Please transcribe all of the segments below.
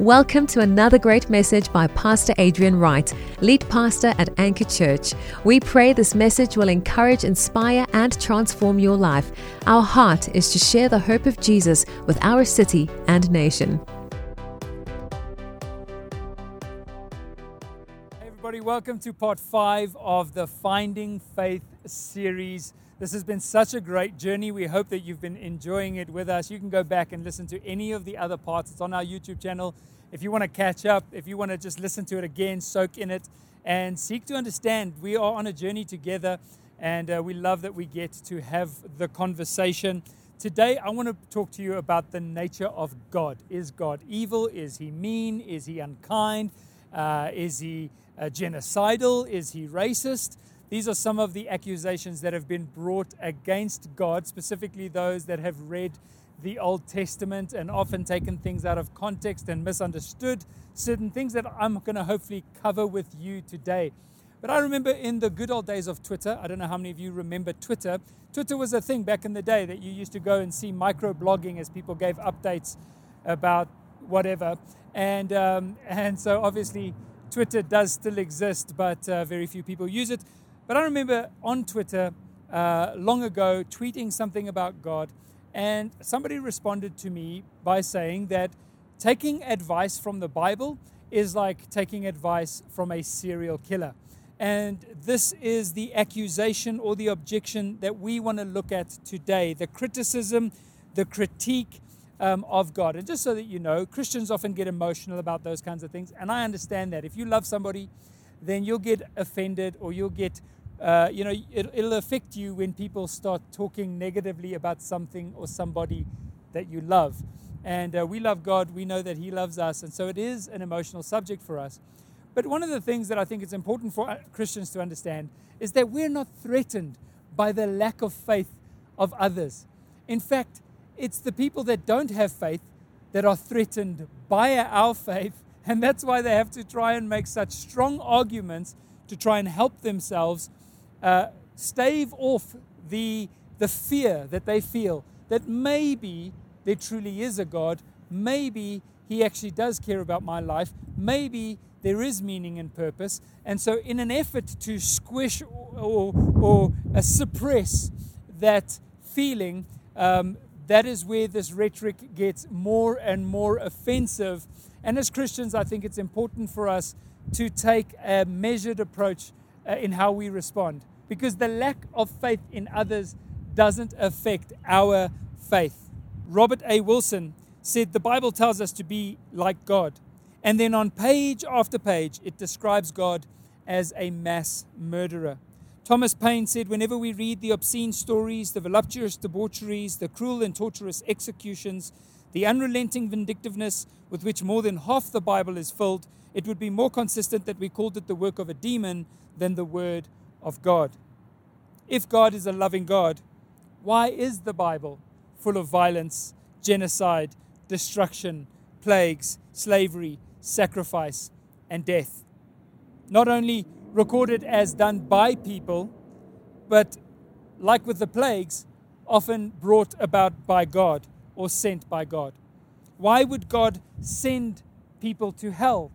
Welcome to another great message by Pastor Adrian Wright, lead pastor at Anchor Church. We pray this message will encourage, inspire, and transform your life. Our heart is to share the hope of Jesus with our city and nation. Hey everybody, welcome to part five of the Finding Faith series. This has been such a great journey. We hope that you've been enjoying it with us. You can go back and listen to any of the other parts. It's on our YouTube channel. If you want to catch up, if you want to just listen to it again, soak in it, and seek to understand, we are on a journey together, and uh, we love that we get to have the conversation. Today, I want to talk to you about the nature of God. Is God evil? Is he mean? Is he unkind? Uh, is he uh, genocidal? Is he racist? These are some of the accusations that have been brought against God, specifically those that have read the Old Testament and often taken things out of context and misunderstood certain things that I'm going to hopefully cover with you today. But I remember in the good old days of Twitter, I don't know how many of you remember Twitter. Twitter was a thing back in the day that you used to go and see microblogging as people gave updates about whatever. And, um, and so obviously, Twitter does still exist, but uh, very few people use it. But I remember on Twitter uh, long ago tweeting something about God, and somebody responded to me by saying that taking advice from the Bible is like taking advice from a serial killer. And this is the accusation or the objection that we want to look at today the criticism, the critique um, of God. And just so that you know, Christians often get emotional about those kinds of things. And I understand that. If you love somebody, then you'll get offended or you'll get uh, you know, it, will affect you when people start talking negatively about something or somebody that you love. And uh, we love God, we know that He loves us, and so it is an emotional subject for us. But one of the things that I think is important for uh, Christians to understand is that we're not threatened by the lack of faith of others. In fact, it's the people that don't have faith that are threatened by our faith, and that's why they have to try and make such strong arguments to try and help themselves uh, stave off the, the fear that they feel that maybe there truly is a God, maybe He actually does care about my life, maybe there is meaning and purpose. And so, in an effort to squish or, or, or uh, suppress that feeling, um, that is where this rhetoric gets more and more offensive. And as Christians, I think it's important for us to take a measured approach uh, in how we respond because the lack of faith in others doesn't affect our faith. Robert A. Wilson said the Bible tells us to be like God. And then on page after page, it describes God as a mass murderer. Thomas Paine said, Whenever we read the obscene stories, the voluptuous debaucheries, the cruel and torturous executions, the unrelenting vindictiveness with which more than half the Bible is filled, it would be more consistent that we called it the work of a demon than the word of God. If God is a loving God, why is the Bible full of violence, genocide, destruction, plagues, slavery, sacrifice, and death? Not only recorded as done by people, but like with the plagues, often brought about by God or sent by God. Why would God send people to hell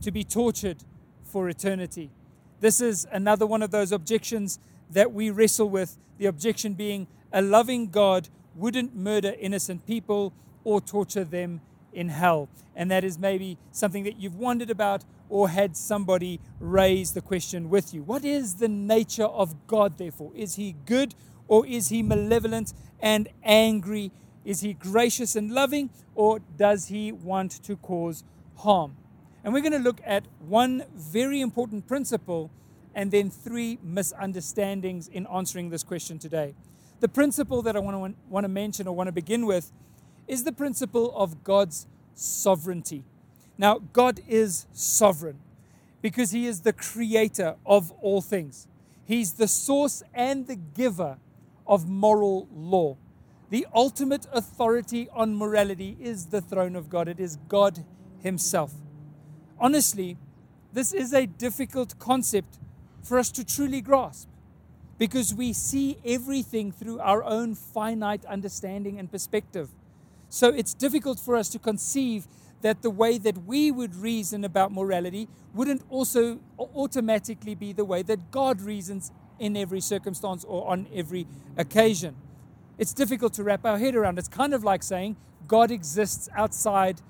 to be tortured for eternity? This is another one of those objections that we wrestle with. The objection being a loving God wouldn't murder innocent people or torture them in hell. And that is maybe something that you've wondered about or had somebody raise the question with you. What is the nature of God, therefore? Is he good or is he malevolent and angry? Is he gracious and loving or does he want to cause harm? And we're going to look at one very important principle and then three misunderstandings in answering this question today. The principle that I want to, want to mention or want to begin with is the principle of God's sovereignty. Now, God is sovereign because He is the creator of all things, He's the source and the giver of moral law. The ultimate authority on morality is the throne of God, it is God Himself honestly, this is a difficult concept for us to truly grasp because we see everything through our own finite understanding and perspective. So it's difficult for us to conceive that the way that we would reason about morality wouldn't also automatically be the way that God reasons in every circumstance or on every occasion. It's difficult to wrap our head around. It's kind of like saying God exists outside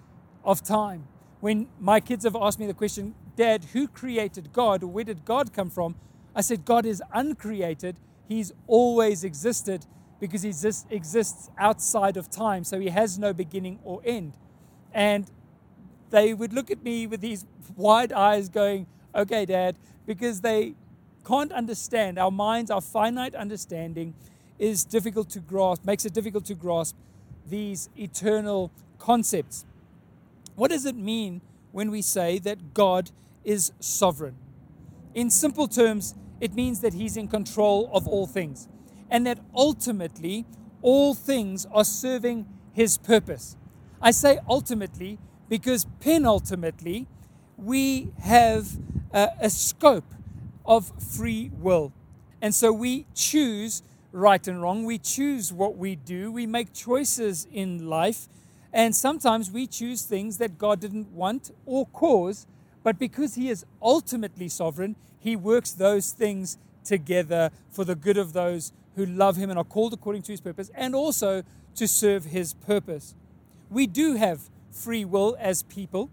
of time. When my kids have asked me the question, Dad, who created God where did God come from? I said, God is uncreated. He's always existed because he exists outside of time. So he has no beginning or end. And they would look at me with these wide eyes going, okay, dad, because they can't understand. Our minds, our finite understanding is difficult to grasp, makes it difficult to grasp these eternal concepts. What does it mean when we say that God is sovereign? In simple terms, it means that He's in control of all things and that ultimately all things are serving His purpose. I say ultimately because penultimately we have a, a scope of free will. And so we choose right and wrong. We choose what we do. We make choices in life. And sometimes we choose things that God didn't want or cause. But because He is ultimately sovereign, He works those things together for the good of those who love Him and are called according to His purpose and also to serve His purpose. We do have free will as people.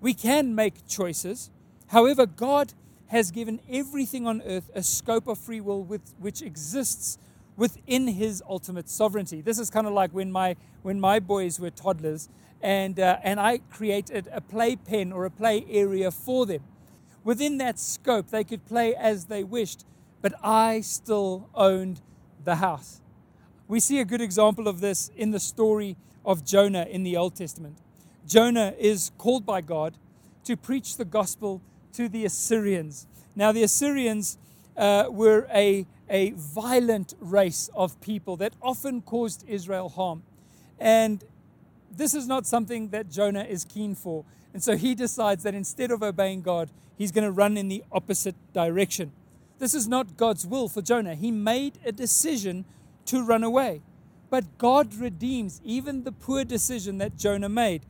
We can make choices. However, God has given everything on earth a scope of free will with, which exists within his ultimate sovereignty. This is kind of like when my, when my boys were toddlers and, uh, and I created a play pen or a play area for them. Within that scope, they could play as they wished, but I still owned the house. We see a good example of this in the story of Jonah in the Old Testament. Jonah is called by God to preach the gospel to the Assyrians. Now, the Assyrians uh, were a, a violent race of people that often caused Israel harm. And this is not something that Jonah is keen for. And so he decides that instead of obeying God, he's going to run in the opposite direction. This is not God's will for Jonah. He made a decision to run away. But God redeems even the poor decision that Jonah made.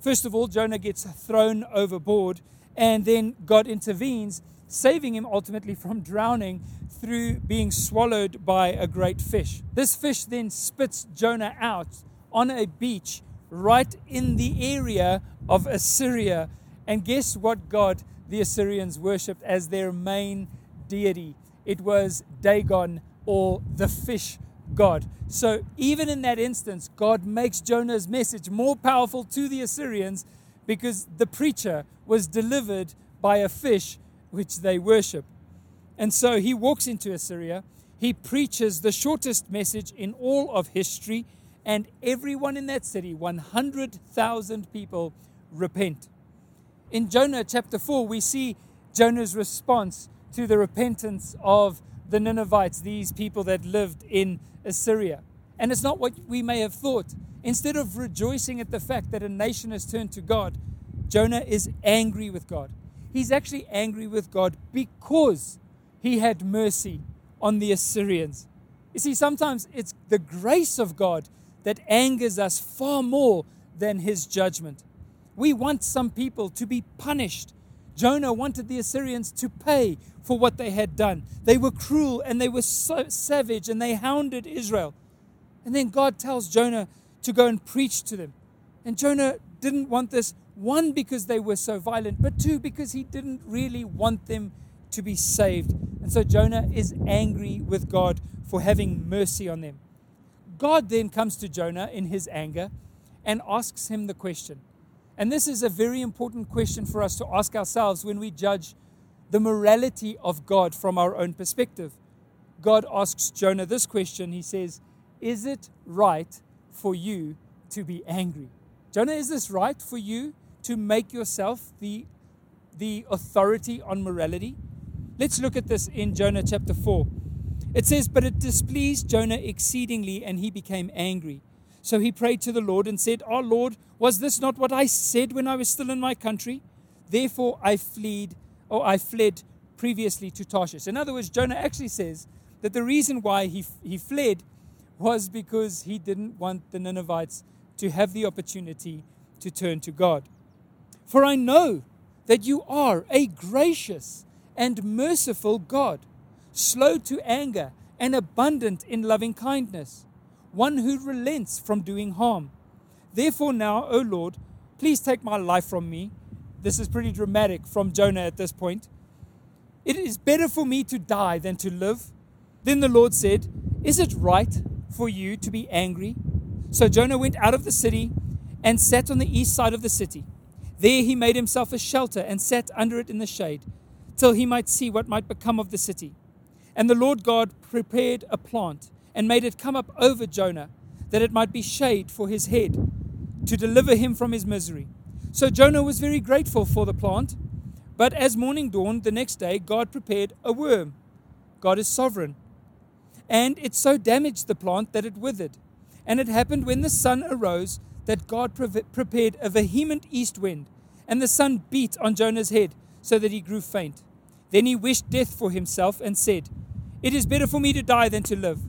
First of all, Jonah gets thrown overboard, and then God intervenes, saving him ultimately from drowning through being swallowed by a great fish. This fish then spits Jonah out on a beach right in the area of Assyria. And guess what God the Assyrians worshipped as their main deity? It was Dagon or the fish God. So even in that instance, God makes Jonah's message more powerful to the Assyrians because the preacher was delivered by a fish which they worship. And so he walks into Assyria. He preaches the shortest message in all of history, and everyone in that city, 100,000 people, repent. In Jonah chapter 4, we see Jonah's response to the repentance of the Ninevites, these people that lived in Assyria. And it's not what we may have thought. Instead of rejoicing at the fact that a nation has turned to God, Jonah is angry with God. He's actually angry with God because he had mercy on the Assyrians. You see, sometimes it's the grace of God that angers us far more than his judgment. We want some people to be punished. Jonah wanted the Assyrians to pay for what they had done. They were cruel and they were so savage and they hounded Israel. And then God tells Jonah to go and preach to them. And Jonah didn't want this, one, because they were so violent, but two, because he didn't really want them to be saved. And so Jonah is angry with God for having mercy on them. God then comes to Jonah in his anger and asks him the question. And this is a very important question for us to ask ourselves when we judge the morality of God from our own perspective. God asks Jonah this question. He says, Is it right for you to be angry? Jonah, is this right for you to make yourself the, the authority on morality? Let's look at this in Jonah chapter 4. It says, But it displeased Jonah exceedingly, and he became angry. So he prayed to the Lord and said, Our oh Lord, was this not what I said when I was still in my country? Therefore I fled or I fled previously to Tarshish. In other words, Jonah actually says that the reason why he, he fled was because he didn't want the Ninevites to have the opportunity to turn to God. For I know that you are a gracious and merciful God, slow to anger and abundant in loving kindness, one who relents from doing harm. Therefore, now, O Lord, please take my life from me. This is pretty dramatic from Jonah at this point. It is better for me to die than to live. Then the Lord said, Is it right for you to be angry? So Jonah went out of the city and sat on the east side of the city. There he made himself a shelter and sat under it in the shade, till he might see what might become of the city. And the Lord God prepared a plant and made it come up over Jonah, that it might be shade for his head, to deliver him from his misery. So Jonah was very grateful for the plant. But as morning dawned the next day, God prepared a worm. God is sovereign. And it so damaged the plant that it withered. And it happened when the sun arose that God pre- prepared a vehement east wind, and the sun beat on Jonah's head so that he grew faint. Then he wished death for himself and said, It is better for me to die than to live.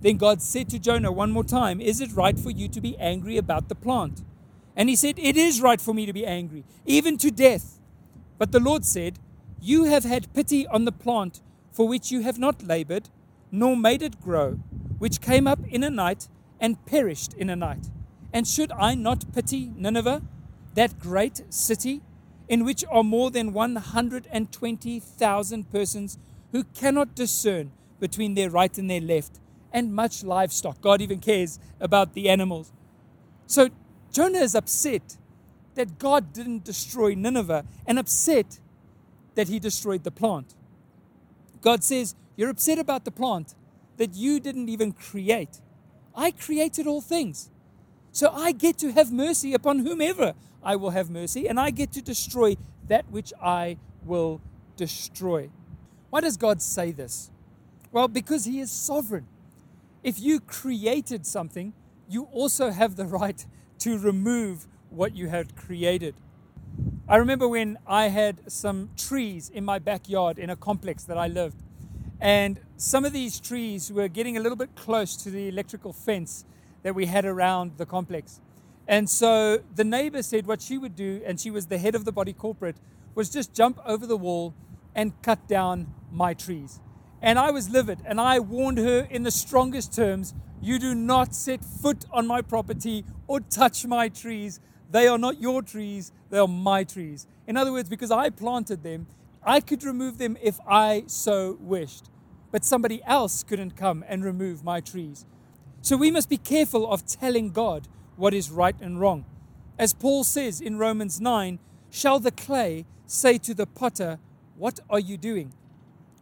Then God said to Jonah one more time, Is it right for you to be angry about the plant? And he said, It is right for me to be angry, even to death. But the Lord said, You have had pity on the plant for which you have not labored, nor made it grow, which came up in a night and perished in a night. And should I not pity Nineveh, that great city, in which are more than 120,000 persons who cannot discern between their right and their left, and much livestock? God even cares about the animals. So Jonah is upset that God didn't destroy Nineveh and upset that he destroyed the plant. God says, You're upset about the plant that you didn't even create. I created all things. So I get to have mercy upon whomever I will have mercy, and I get to destroy that which I will destroy. Why does God say this? Well, because He is sovereign. If you created something, you also have the right to remove what you had created. I remember when I had some trees in my backyard in a complex that I lived, and some of these trees were getting a little bit close to the electrical fence that we had around the complex. And so the neighbor said what she would do, and she was the head of the body corporate, was just jump over the wall and cut down my trees. And I was livid, and I warned her in the strongest terms you do not set foot on my property or touch my trees. They are not your trees, they are my trees. In other words, because I planted them, I could remove them if I so wished. But somebody else couldn't come and remove my trees. So we must be careful of telling God what is right and wrong. As Paul says in Romans 9, shall the clay say to the potter, What are you doing?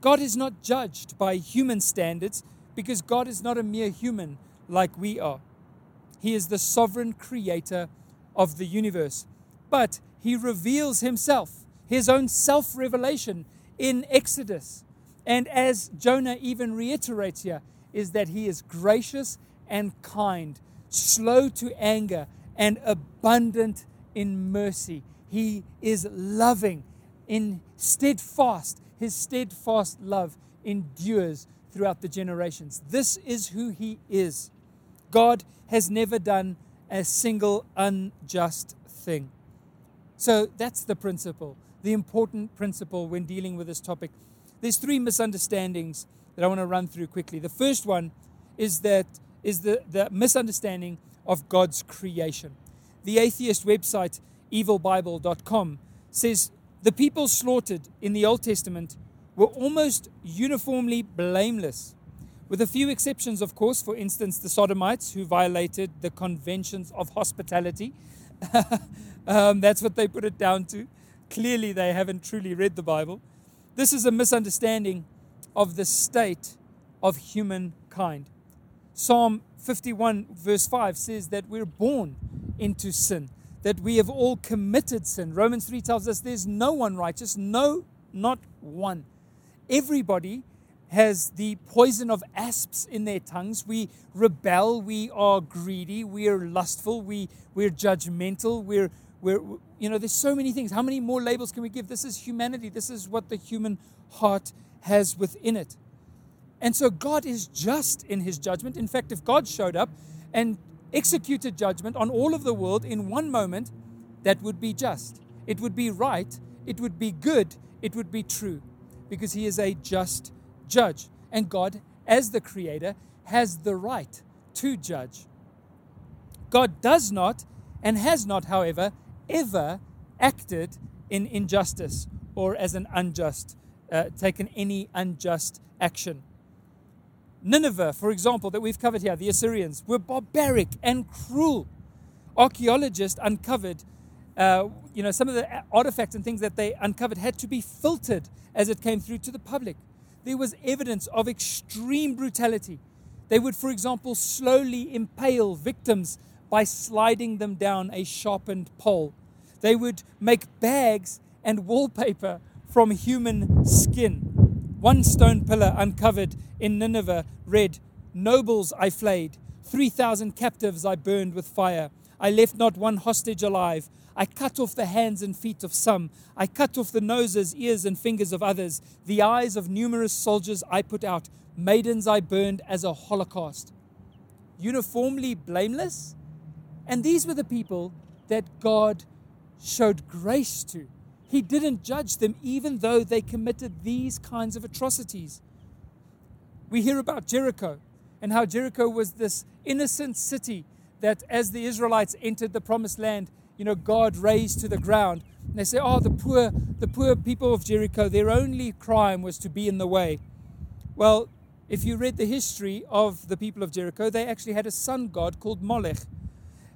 God is not judged by human standards because God is not a mere human like we are. He is the sovereign creator of the universe. But he reveals himself, his own self revelation in Exodus. And as Jonah even reiterates here, is that he is gracious and kind, slow to anger, and abundant in mercy. He is loving, in steadfast. His steadfast love endures throughout the generations. This is who he is. God has never done a single unjust thing. So that's the principle, the important principle when dealing with this topic. There's three misunderstandings that I want to run through quickly. The first one is that is the, the misunderstanding of God's creation. The atheist website evilbible.com says the people slaughtered in the Old Testament were almost uniformly blameless, with a few exceptions, of course, for instance, the Sodomites who violated the conventions of hospitality. um, that's what they put it down to. Clearly, they haven't truly read the Bible. This is a misunderstanding of the state of humankind. Psalm 51, verse 5 says that we're born into sin, that we have all committed sin. Romans 3 tells us there's no one righteous, no, not one. Everybody has the poison of asps in their tongues. We rebel, we are greedy, we are lustful, we, we're judgmental, we're, we're, you know, there's so many things. How many more labels can we give? This is humanity, this is what the human heart has within it. And so God is just in his judgment. In fact, if God showed up and executed judgment on all of the world in one moment, that would be just. It would be right. It would be good. It would be true because he is a just judge. And God, as the creator, has the right to judge. God does not and has not, however, ever acted in injustice or as an unjust, uh, taken any unjust action. Nineveh, for example, that we've covered here, the Assyrians, were barbaric and cruel. Archaeologists uncovered, uh, you know, some of the artifacts and things that they uncovered had to be filtered as it came through to the public. There was evidence of extreme brutality. They would, for example, slowly impale victims by sliding them down a sharpened pole. They would make bags and wallpaper from human skin. One stone pillar uncovered in Nineveh read, Nobles I flayed, 3,000 captives I burned with fire. I left not one hostage alive. I cut off the hands and feet of some. I cut off the noses, ears, and fingers of others. The eyes of numerous soldiers I put out. Maidens I burned as a holocaust. Uniformly blameless? And these were the people that God showed grace to. He didn't judge them, even though they committed these kinds of atrocities. We hear about Jericho and how Jericho was this innocent city that, as the Israelites entered the promised land, you know, God razed to the ground. And they say, Oh, the poor, the poor people of Jericho, their only crime was to be in the way. Well, if you read the history of the people of Jericho, they actually had a sun god called Molech.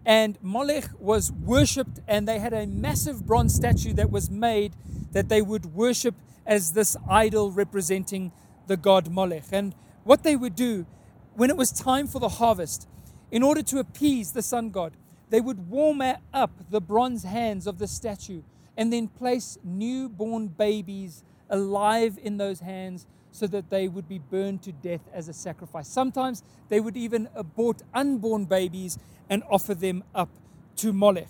And Molech was worshipped, and they had a massive bronze statue that was made that they would worship as this idol representing the god Molech. And what they would do when it was time for the harvest, in order to appease the sun god, they would warm up the bronze hands of the statue and then place newborn babies alive in those hands so that they would be burned to death as a sacrifice. Sometimes they would even abort unborn babies and offer them up to Molech.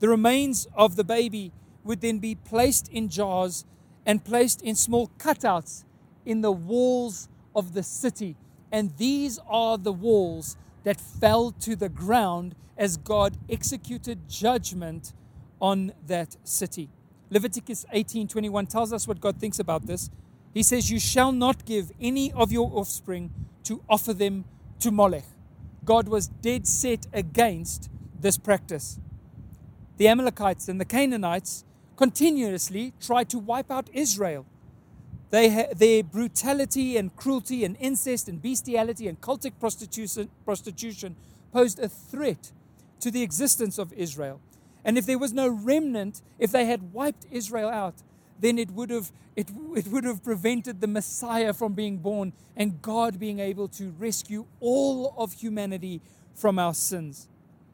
The remains of the baby would then be placed in jars and placed in small cutouts in the walls of the city. And these are the walls that fell to the ground as God executed judgment on that city. Leviticus 18:21 tells us what God thinks about this. He says, You shall not give any of your offspring to offer them to Molech. God was dead set against this practice. The Amalekites and the Canaanites continuously tried to wipe out Israel. Ha- their brutality and cruelty and incest and bestiality and cultic prostitution, prostitution posed a threat to the existence of Israel. And if there was no remnant, if they had wiped Israel out, then it would have it, it would have prevented the Messiah from being born and God being able to rescue all of humanity from our sins.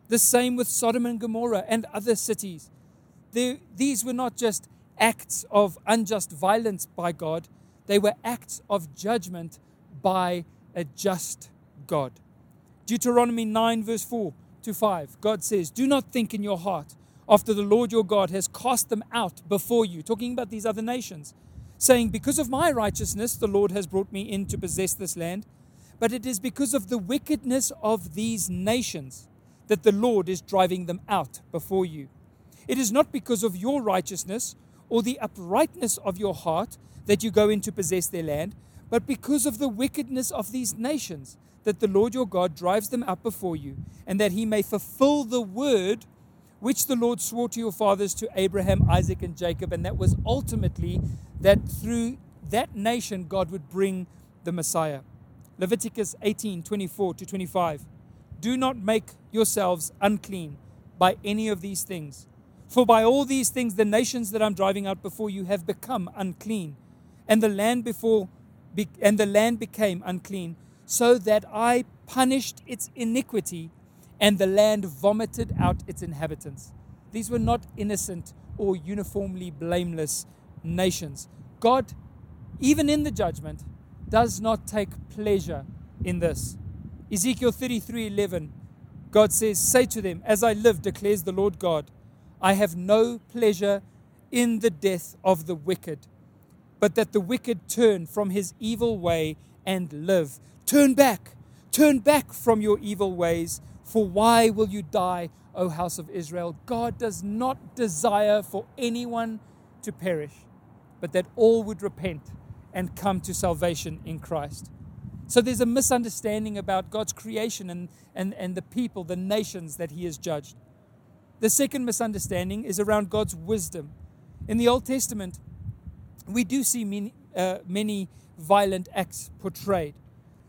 The same with Sodom and Gomorrah and other cities. These were not just acts of unjust violence by God, they were acts of judgment by a just God. Deuteronomy 9, verse 4 to 5, God says, Do not think in your heart after the Lord your God has cast them out before you, talking about these other nations, saying, Because of my righteousness, the Lord has brought me in to possess this land. But it is because of the wickedness of these nations that the Lord is driving them out before you. It is not because of your righteousness or the uprightness of your heart that you go in to possess their land, but because of the wickedness of these nations that the Lord your God drives them out before you, and that he may fulfill the word which the Lord swore to your fathers, to Abraham, Isaac, and Jacob. And that was ultimately that through that nation God would bring the Messiah. Leviticus 18 24 to 25. Do not make yourselves unclean by any of these things. For by all these things the nations that I'm driving out before you have become unclean, and the land before and the land became unclean, so that I punished its iniquity and the land vomited out its inhabitants. These were not innocent or uniformly blameless nations. God, even in the judgment, does not take pleasure in this. Ezekiel 33:11 God says, "Say to them, as I live declares the Lord God, I have no pleasure in the death of the wicked, but that the wicked turn from his evil way and live. Turn back, turn back from your evil ways For why will you die, O house of Israel? God does not desire for anyone to perish, but that all would repent and come to salvation in Christ. So there's a misunderstanding about God's creation and, and, and the people, the nations that He has judged. The second misunderstanding is around God's wisdom. In the Old Testament, we do see many, uh, many violent acts portrayed.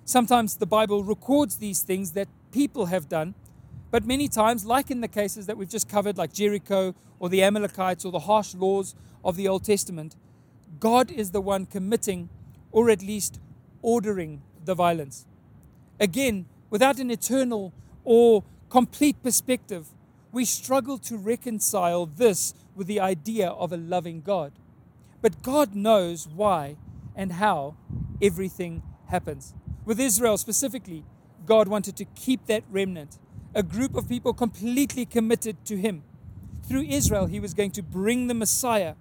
Sometimes the Bible records these things that people have done. But many times, like in the cases that we've just covered, like Jericho or the Amalekites or the harsh laws of the Old Testament, God is the one committing or at least ordering the violence. Again, without an eternal or complete perspective, we struggle to reconcile this with the idea of a loving God. But God knows why and how everything happens. With Israel specifically, God wanted to keep that remnant, a group of people completely committed to Him. Through Israel, He was going to bring the Messiah,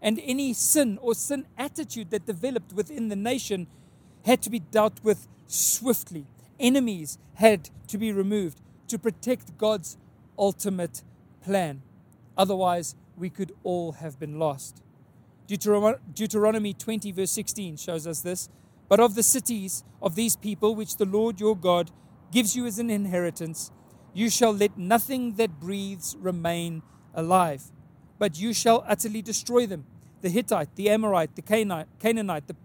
and any sin or sin attitude that developed within the nation had to be dealt with swiftly. Enemies had to be removed to protect God's ultimate plan. Otherwise, we could all have been lost. Deuteronomy 20, verse 16 shows us this. But of the cities of these people, which the Lord your God gives you as an inheritance, you shall let nothing that breathes remain alive, but you shall utterly destroy them. The Hittite, the Amorite, the Canaanite, the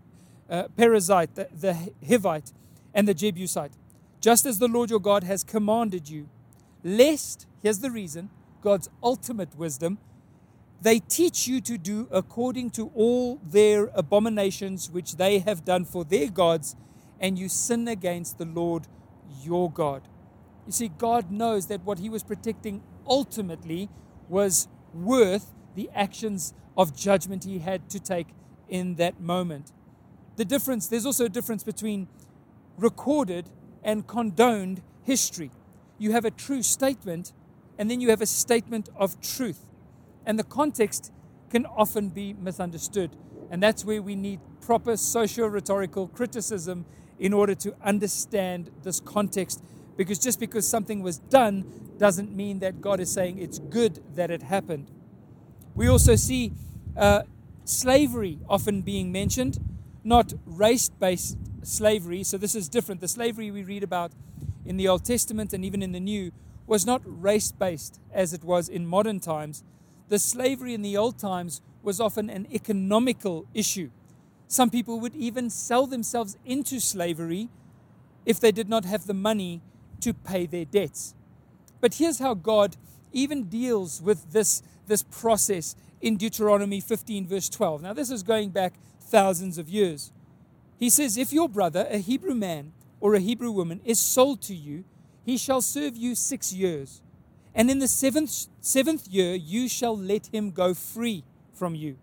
uh, Perizzite, the, the Hivite, and the Jebusite, just as the Lord your God has commanded you, lest, here's the reason, God's ultimate wisdom, they teach you to do according to all their abominations which they have done for their gods, and you sin against the Lord your God. You see, God knows that what He was protecting ultimately was worth the actions of judgment He had to take in that moment. The difference, there's also a difference between recorded and condoned history. You have a true statement, and then you have a statement of truth and the context can often be misunderstood. And that's where we need proper socio rhetorical criticism in order to understand this context. Because just because something was done doesn't mean that God is saying it's good that it happened. We also see uh, slavery often being mentioned, not race based slavery. So this is different. The slavery we read about in the Old Testament and even in the New was not race based as it was in modern times the slavery in the old times was often an economical issue. Some people would even sell themselves into slavery if they did not have the money to pay their debts. But here's how God even deals with this, this process in Deuteronomy 15, verse 12. Now, this is going back thousands of years. He says, If your brother, a Hebrew man or a Hebrew woman, is sold to you, he shall serve you six years. And in the seventh, seventh year, you shall let him go free from you.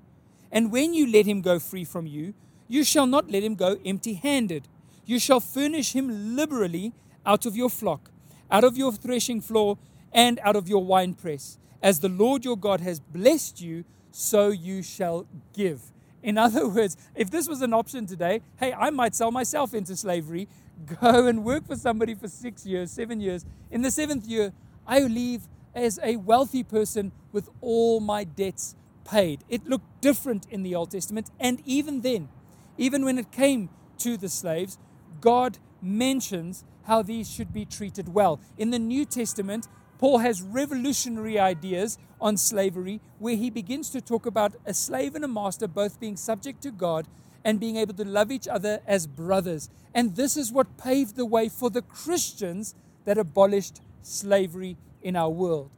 And when you let him go free from you, you shall not let him go empty handed. You shall furnish him liberally out of your flock, out of your threshing floor, and out of your winepress. As the Lord your God has blessed you, so you shall give. In other words, if this was an option today, hey, I might sell myself into slavery, go and work for somebody for six years, seven years. In the seventh year, I leave as a wealthy person with all my debts paid. It looked different in the Old Testament. And even then, even when it came to the slaves, God mentions how these should be treated well. In the New Testament, Paul has revolutionary ideas on slavery where he begins to talk about a slave and a master both being subject to God and being able to love each other as brothers. And this is what paved the way for the Christians that abolished slavery in our world.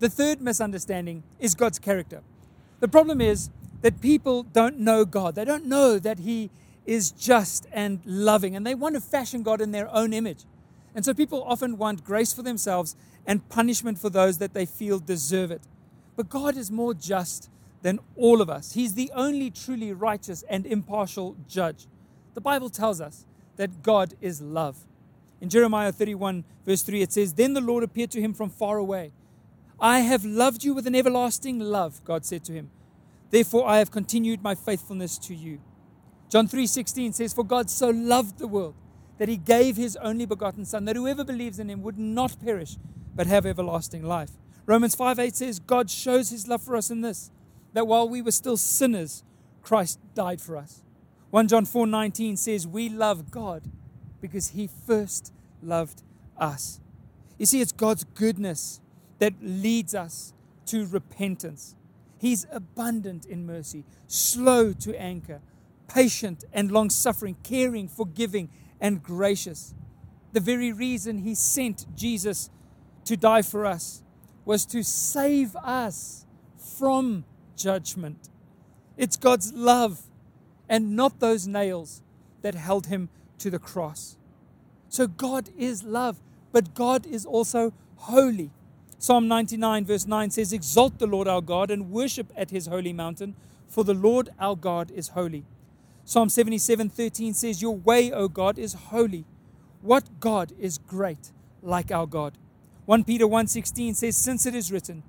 The third misunderstanding is God's character. The problem is that people don't know God. They don't know that He is just and loving, and they want to fashion God in their own image. And so people often want grace for themselves and punishment for those that they feel deserve it. But God is more just than all of us. He's the only truly righteous and impartial judge. The Bible tells us that God is love. In Jeremiah 31, verse 3, it says, Then the Lord appeared to him from far away. I have loved you with an everlasting love, God said to him. Therefore I have continued my faithfulness to you. John 3:16 says, For God so loved the world that he gave his only begotten Son, that whoever believes in him would not perish, but have everlasting life. Romans 5 8 says, God shows his love for us in this, that while we were still sinners, Christ died for us. 1 John 4 19 says, We love God because he first loved us. You see, it's God's goodness that leads us to repentance. He's abundant in mercy, slow to anger, patient and long suffering, caring, forgiving, and gracious. The very reason He sent Jesus to die for us was to save us from judgment. It's God's love and not those nails that held Him to the cross. So God is love, but God is also holy. Psalm 99, verse 9 says, Exalt the Lord our God and worship at his holy mountain, for the Lord our God is holy. Psalm 77, 13 says, Your way, O God, is holy. What God is great like our God? 1 Peter 1:16 says, Since it is written,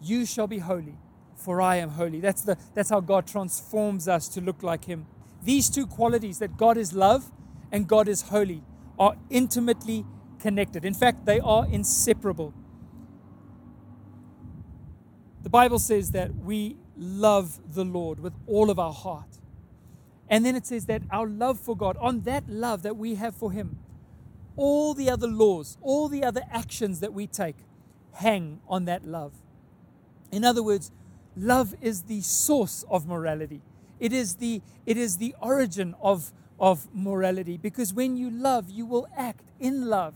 You shall be holy, for I am holy. That's, the, that's how God transforms us to look like Him. These two qualities, that God is love and God is holy, are intimately connected. In fact, they are inseparable. The Bible says that we love the Lord with all of our heart. And then it says that our love for God, on that love that we have for Him, all the other laws, all the other actions that we take hang on that love. In other words, love is the source of morality. It is the, it is the origin of, of morality because when you love, you will act in love.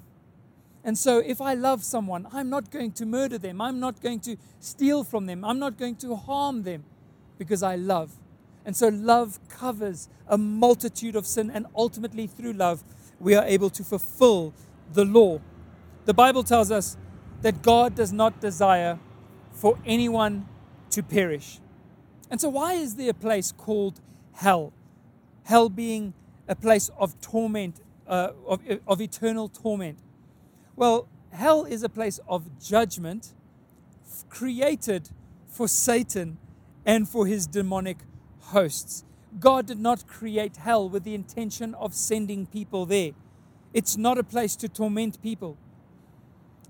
And so, if I love someone, I'm not going to murder them. I'm not going to steal from them. I'm not going to harm them because I love. And so, love covers a multitude of sin, and ultimately, through love, we are able to fulfill the law. The Bible tells us that God does not desire for anyone to perish. And so, why is there a place called hell? Hell being a place of torment, uh, of, of eternal torment. Well, hell is a place of judgment created for Satan and for his demonic hosts. God did not create hell with the intention of sending people there. It's not a place to torment people.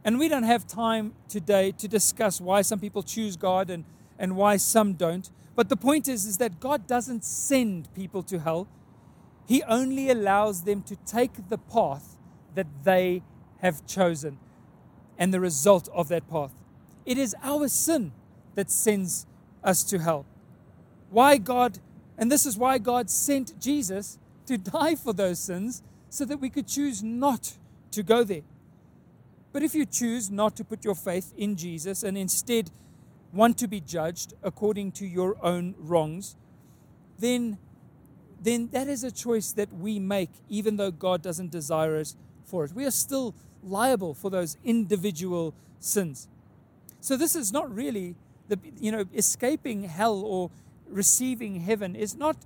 And we don't have time today to discuss why some people choose God and, and why some don't. But the point is, is that God doesn't send people to hell. He only allows them to take the path that they have chosen and the result of that path. It is our sin that sends us to hell. Why God, and this is why God sent Jesus to die for those sins so that we could choose not to go there. But if you choose not to put your faith in Jesus and instead want to be judged according to your own wrongs, then, then that is a choice that we make, even though God doesn't desire us for it. We are still liable for those individual sins. So this is not really the you know escaping hell or receiving heaven is not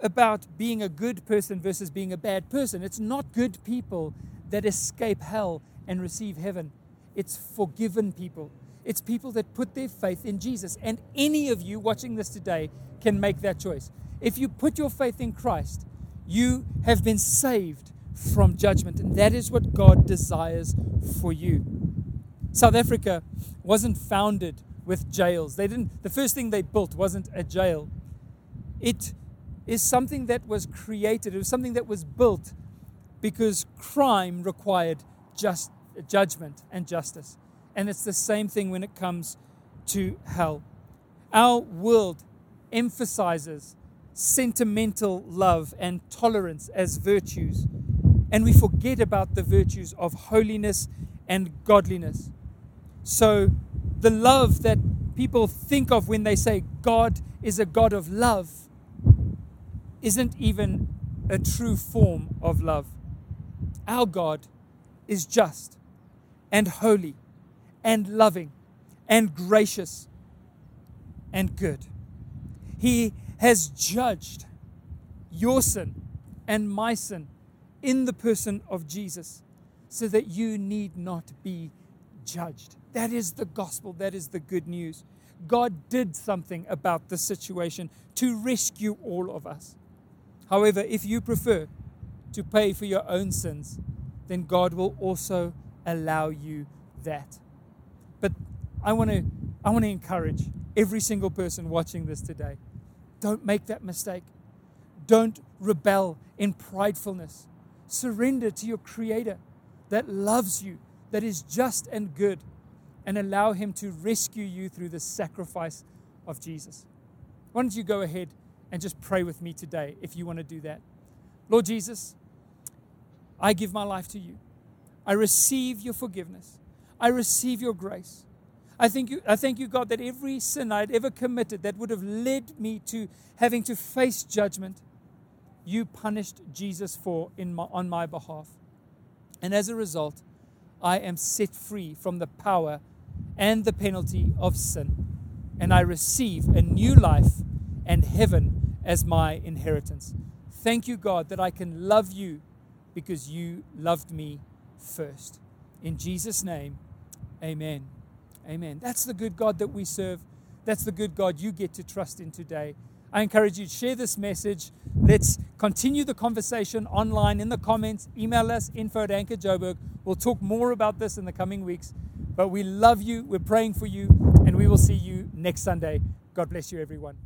about being a good person versus being a bad person. It's not good people that escape hell and receive heaven. It's forgiven people. It's people that put their faith in Jesus. And any of you watching this today can make that choice. If you put your faith in Christ, you have been saved from judgment. And that is what God desires for you. South Africa wasn't founded with jails. They didn't the first thing they built wasn't a jail. It is something that was created. It was something that was built because crime required just judgment and justice. And it's the same thing when it comes to hell. Our world emphasizes sentimental love and tolerance as virtues and we forget about the virtues of holiness and godliness. So, the love that people think of when they say God is a God of love isn't even a true form of love. Our God is just and holy and loving and gracious and good. He has judged your sin and my sin in the person of Jesus so that you need not be judged. That is the gospel, that is the good news. God did something about the situation to rescue all of us. However, if you prefer to pay for your own sins, then God will also allow you that. But I want to I want to encourage every single person watching this today. Don't make that mistake. Don't rebel in pridefulness. Surrender to your creator that loves you, that is just and good, and allow him to rescue you through the sacrifice of Jesus. Why don't you go ahead and just pray with me today if you want to do that? Lord Jesus, I give my life to you. I receive your forgiveness. I receive your grace. I thank you, I thank you, God, that every sin I'd ever committed that would have led me to having to face judgment, you punished Jesus for in my, on my behalf. And as a result, I am set free from the power and the penalty of sin. And I receive a new life and heaven as my inheritance. Thank you, God, that I can love you because you loved me first. In Jesus' name, amen. Amen. That's the good God that we serve. That's the good God you get to trust in today. I encourage you to share this message. Let's continue the conversation online in the comments. Email us info at Anchor Joburg. We'll talk more about this in the coming weeks. But we love you. We're praying for you. And we will see you next Sunday. God bless you, everyone.